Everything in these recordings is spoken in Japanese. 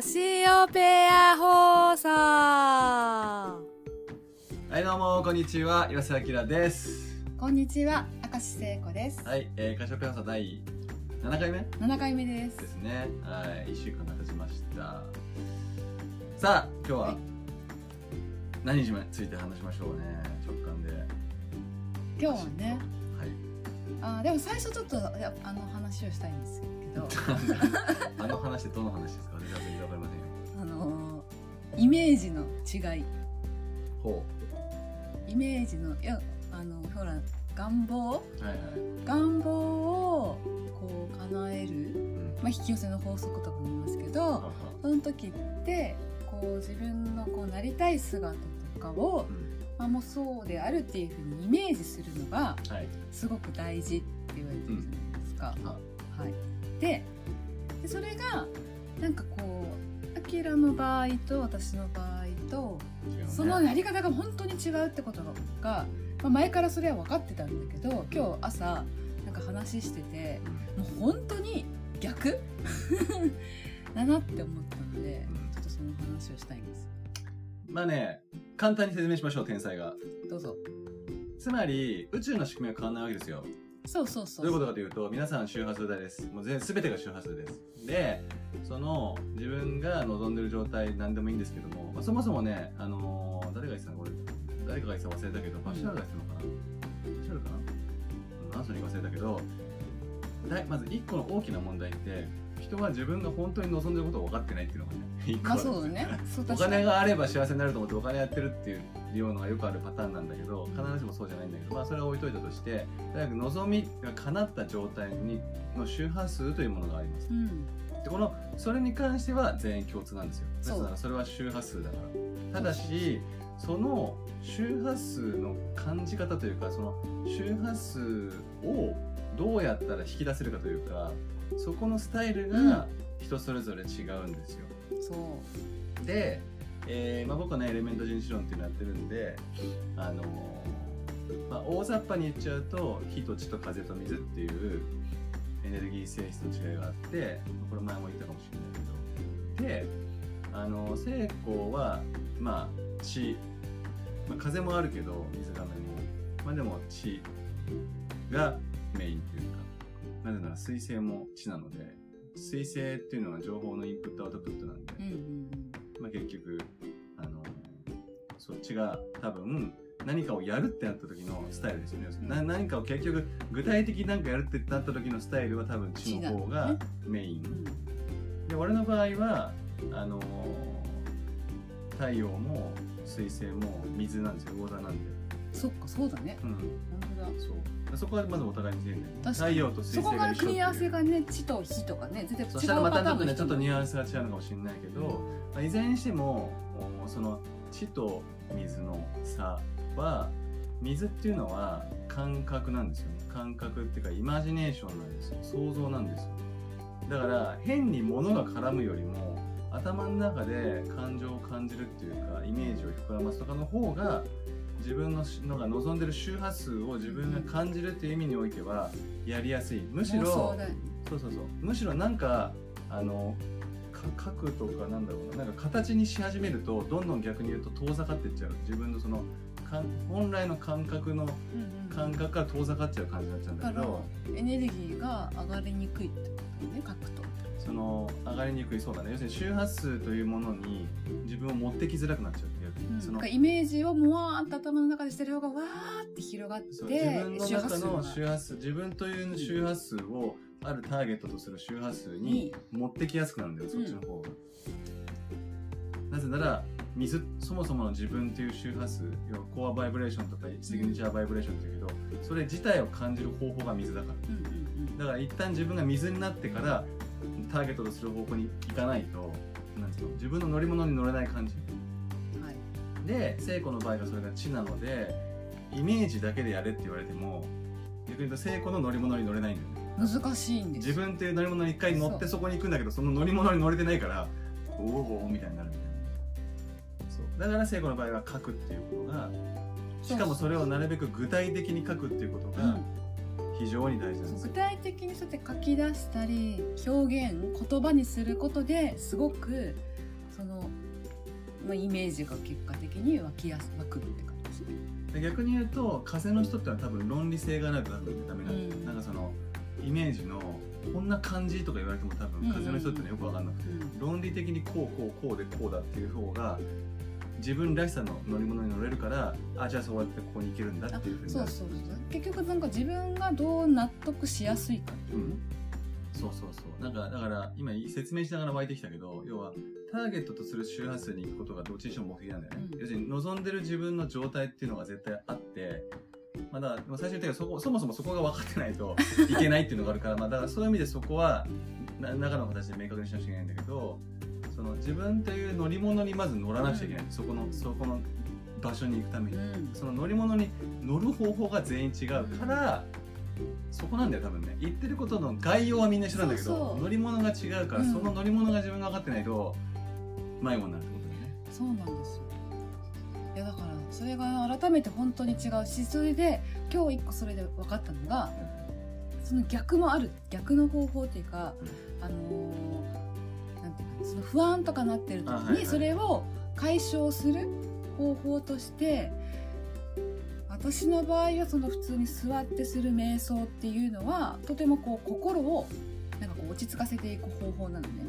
カシオペア放送。はいどうもこんにちは。岩瀬明です。こんにちは明石聖子です。はい、えー、カシオペア放送第7回目？7回目です。ですね。はい1週間が経ちました。さあ今日ははい。何日について話しましょうね。直感で。今日はね。はい。あーでも最初ちょっとやあの話をしたいんですけど。あの話どの話ですか？私は全然わかりませんよ。あのーイメージの違い。ほイメージのいやあのほら願望？うはいはい。願望をこう叶える、うん。まあ、引き寄せの法則とかも言いますけはどはその時ってこう自分のこうなりたい姿とかを、うん。まあ、もうそうであるっていうふうにイメージするのがはい。すごく大事って言われてるじゃないですか。あはい、ででそれがなんかこうアキラの場合と私の場合とね。そのやり方が本当に違うってことが、まあ、前からそれは分かってたんだけど今日朝なんか話しててもう本当に逆？だなって思ったのでうん。ちょっとその話をしたいんです。まあね簡単に説明しましょう天才が。どうぞ。つまり宇宙の仕組みは変わらないわけですよそうそうそう。どういうことかというと皆さん周波数帯です。もう全全てが周波数です。でその自分が望んでる状態何でもいいんですけども、まあ、そもそもねあのー誰が言ってたのこれ？誰かが言ってたか忘れたけどバシャールが言ってたのかな？バシャールかな？うん何それ忘れたけどだいまず一個の大きな問題って人は自分が本当に望んでることを分かってないっていうのがね一個まあそうだね。そうお確かに。金があれば幸せになると思ってお金やってるっていうようのがよくあるパターンなんだけど必ずしもそうじゃないんだけど、まあ、それは置いといたとしてとにかく望みが叶った状態にの周波数というものがあります。うん。でこのそれに関しては全員共通なんですよ。そう。なぜならそれは周波数だから。ただしその周波数の感じ方というかその周波数をどうやったら引き出せるかというかそこのスタイルが人それぞれ違うんですよ、そう。で、えーまあ、僕はねエレメント人種論っていうのやってるんで、あのーまあ、大雑把に言っちゃうと火と地と風と水っていうエネルギー性質の違いがあってこれ前も言ったかもしれないけど。であの聖光はまあ地、まあ、風もあるけど水がめも。まあでも地がメインっていうか。なぜなら水星も地なので。水星っていうのは情報のインプットアウトプットなんで、うんうん。まあ、結局あのそっちが多分何かをやるってなった時のスタイルですよね、うん。な何かを結局具体的に何かやるってなった時のスタイルは多分地の方がメイン、うん。で俺の場合はあの太陽も水星も水なんですよ。魚座なんで、そっかそうだね。うん、なるほど。そうそこはまずお互いに全然太陽と水そこが星が一緒っていう。組み合わせがね地と火とかね全然違うそしたらまたちょっとねちょっとニュアンススが違うのかもしれないけど、まあ、いずれにしてもおその地と水の差は水っていうのは感覚なんですよね。感覚っていうかイマジネーションなんですよ。想像なんですよ。だから変に物が絡むよりも頭の中で感情を感じるっていうかイメージを膨らますとかの方が自分ののが望んでる周波数を自分が感じるっていう意味においてはやりやすい。むしろそうそうそう。むしろなんかあのか書くとかなんだろうな。なんか形にし始めるとどんどん逆に言うと遠ざかっていっちゃう。自分のその本来の感覚のうんうん感覚から遠ざかっちゃう感じになっちゃうんだだからけどエネルギーが上がりにくいってことね書くと。その上がりにくいそうだね。要するに周波数というものに自分を持ってきづらくなっちゃうその。なんかイメージをもわーっと頭の中でしてる方がわーって広がって自分の中のが。周波数自分という周波数をあるターゲットとする周波数に持ってきやすくなるんだよ、そっちの方が、なぜなら水そもそもの自分という周波数要はコアバイブレーションとかシグニチャーバイブレーションっていうけどそれ自体を感じる方法が水だから。だから一旦自分が水になってからターゲットとする方向に行かないとなんつうの自分の乗り物に乗れない感じ。はいで聖子の場合がそれが地なのでイメージだけでやれって言われても逆に言うと聖子の乗り物に乗れないんだよね。難しいんです。自分っていう乗り物に一回乗ってそそこに行くんだけどその乗り物に乗れてないからおおおみたいになるみたいなそう。だから聖子の場合は書くっていうことがしかもそれをなるべく具体的に書くっていうことがうん。非常に大事なんですよ、具体的にそうやって書き出したり表現言葉にすることですごくまあ、イメージが結果的に湧きやす湧くって感じですね。で逆に言うと風の人ってのは多分論理性がないと多分ダメなんで、うん。なんかそのイメージのこんな感じとか言われても多うんうん。分風の人ってのはよく分かんなくて、うん。論理的にこうこうこうでこうだっていう方が自分らしさの乗り物に乗れるからあじゃあそうやってここに行けるんだっていうふうになる。そうそうそう。結局なんか自分がどう納得しやすいかっていうね、そうそうそう。なんかだから今説明しながら湧いてきたけど要はターゲットとする周波数に行くことがどっちにしても目的なんだよね、うん。要するに望んでる自分の状態っていうのが絶対あってまあだ最初に言ったけどそこそもそもそこが分かってないと いけないっていうのがあるからまあだからそういう意味でそこはな中の形で明確にしなくちゃいけないんだけどその自分という乗り物にまず乗らなくちゃいけない、そこのそこの場所に行くために、うん。その乗り物に乗る方法が全員違うから、そこなんだよ多分ね。言ってることの概要はみんな一緒なんだけど乗り物が違うから、うん。その乗り物が自分が分かってないと迷子になるってことだよね。そうなんですよ。いやだからそれが改めて本当に違う。しそれで今日一個それで分かったのがその逆もある。逆の方法っていうか、あのーなんていうかその不安とかなってる時にそれを解消する方法として私の場合はその普通に座ってする瞑想っていうのはとてもこう心をなんかこう落ち着かせていく方法なのね。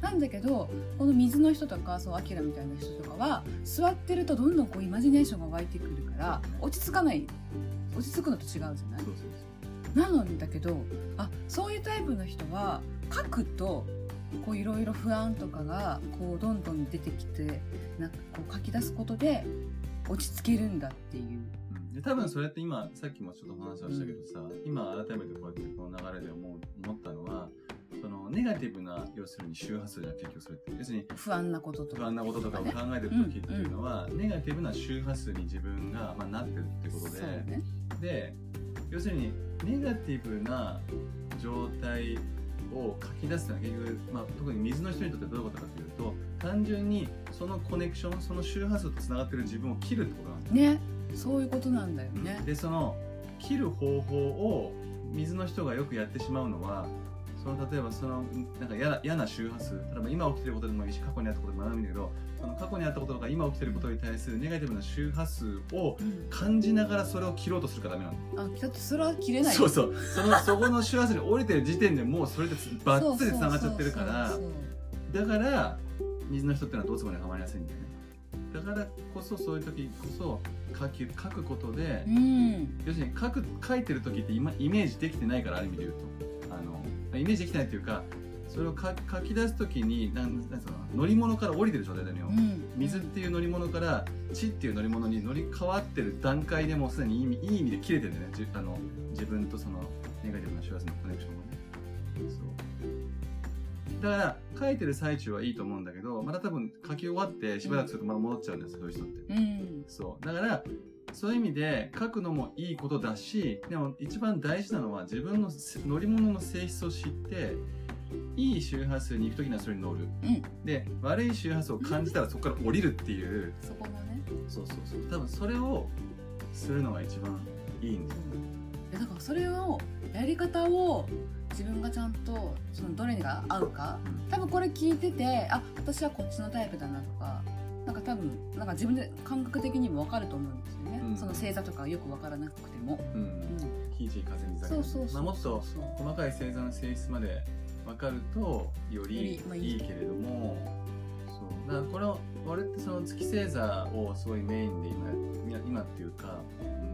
なんだけどこの水の人とかそうアキラみたいな人とかは座ってるとどんどんこうイマジネーションが湧いてくるから落ち着かない落ち着くのと違うじゃないなのんだけどあそういうタイプの人は書くとこういろいろ不安とかがこうどんどん出てきてなんかこう書き出すことで落ち着けるんだっていう。うん。で多分それって今さっきもちょっと話をしたけどさ、今改めてこうやってこの流れで思う思ったのはそのネガティブな要するに周波数じゃん結局それって。要するに不安なこととか。不安なこととかを考えてる時っていうのは、ネガティブな周波数に自分が、まあ、なってるってことで、ね。で要するにネガティブな状態を書き出すのは結局、まあ、特に水の人にとってどういうことかというと単純にそのコネクションその周波数とつながってる自分を切るってことなんですよ。ね。そういうことなんだよね。でその切る方法を水の人がよくやってしまうのはその例えばそのなんか嫌な嫌な周波数例えば今起きてることでもいいし過去にあったことでもないんだけどその過去にあったこととか今起きてることに対するネガティブな周波数をうん。感じながらそれを切ろうとするからダメなの。あだってそれは切れない。そうそう。その そこの周波数に降りてる時点でもうそれでバッツリつながっちゃってるからだから水の人ってのはドツボにはまりやすいんだよね。だからこそそういう時こそ書き書くことで、そううん。要するに書く書いてる時って今イメージできてないからある意味で言うと。あのイメージできてないっていうかそれを書書き出す時になんなんつうの乗り物から降りてる状態だよ、うん。水っていう乗り物から地っていう乗り物に乗り換わってる段階でもうすでにいい意味いい意味で切れてるね。じあの自分とそのネガティブな周波数のコネクションがね。そうだから書いてる最中はいいと思うんだけどまた多分書き終わってしばらくするとまた戻っちゃうんですよ、そういう人って。うん。そう。だからそういう意味で書くのもいいことだしでも一番大事なのは自分のせ乗り物の性質を知っていい周波数に行く時にはそれに乗る、うん。で悪い周波数を感じたらそこから降りるっていう。そこのね。そうそうそう。多分それをするのが一番いいんだよでだからそれをやり方を自分がちゃんとそのどれが合うか多分これ聞いててあ私はこっちのタイプだなとかなんか多分なんか自分で感覚的にも分かると思うんですよね、うん。その星座とかよく分からなくても、うん。うん、火地風水そうそうそう。まあ、もっと細かい星座の性質まで分かるとよよりいい。けれどもそう。だからこれを俺ってその月星座をすごいメインで今今今っていうかうん。と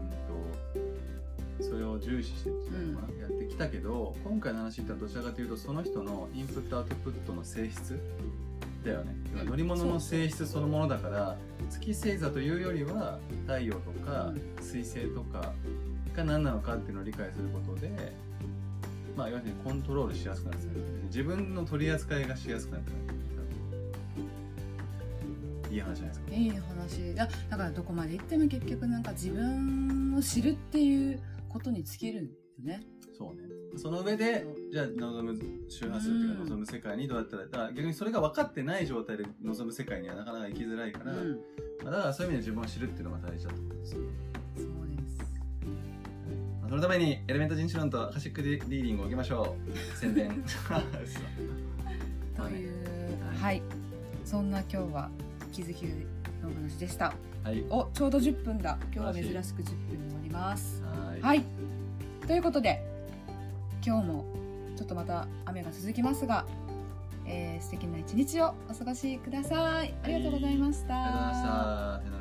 それを重視してっていうのかなやってきたけど今回の話ってどちらかというとその人のインプットアウトプットの性質だよね。乗り物の性質そのものだから月星座というよりは太陽とかうん。水星とかが何なのかっていうのを理解することでまあ要するにコントロールしやすくなる自分の取り扱いがしやすくなるいい話じゃないですか。いい話。だだからどこまで行っても結局なんか自分を知るっていうことに尽きるんだよね。そうね。その上でじゃあ望む周波数っていうかうん望む世界にどうやったらだから逆にそれが分かってない状態で望む世界にはなかなか行きづらいから、うん。まあだからそういう意味で自分を知るっていうのが大事だと。思うんです。よそうです。まあそのためにエレメント人種論とアカシックリーディングを受けましょう。宣伝。というはいはい、そんな今日は気づきのお話でしたはい。おちょうど10分だ。今日は珍しく10分に終わります。はい。はい。ということで今日もちょっとまた雨が続きますが、えー素敵な一日をお過ごしください。ありがとうございました、ありがとうござい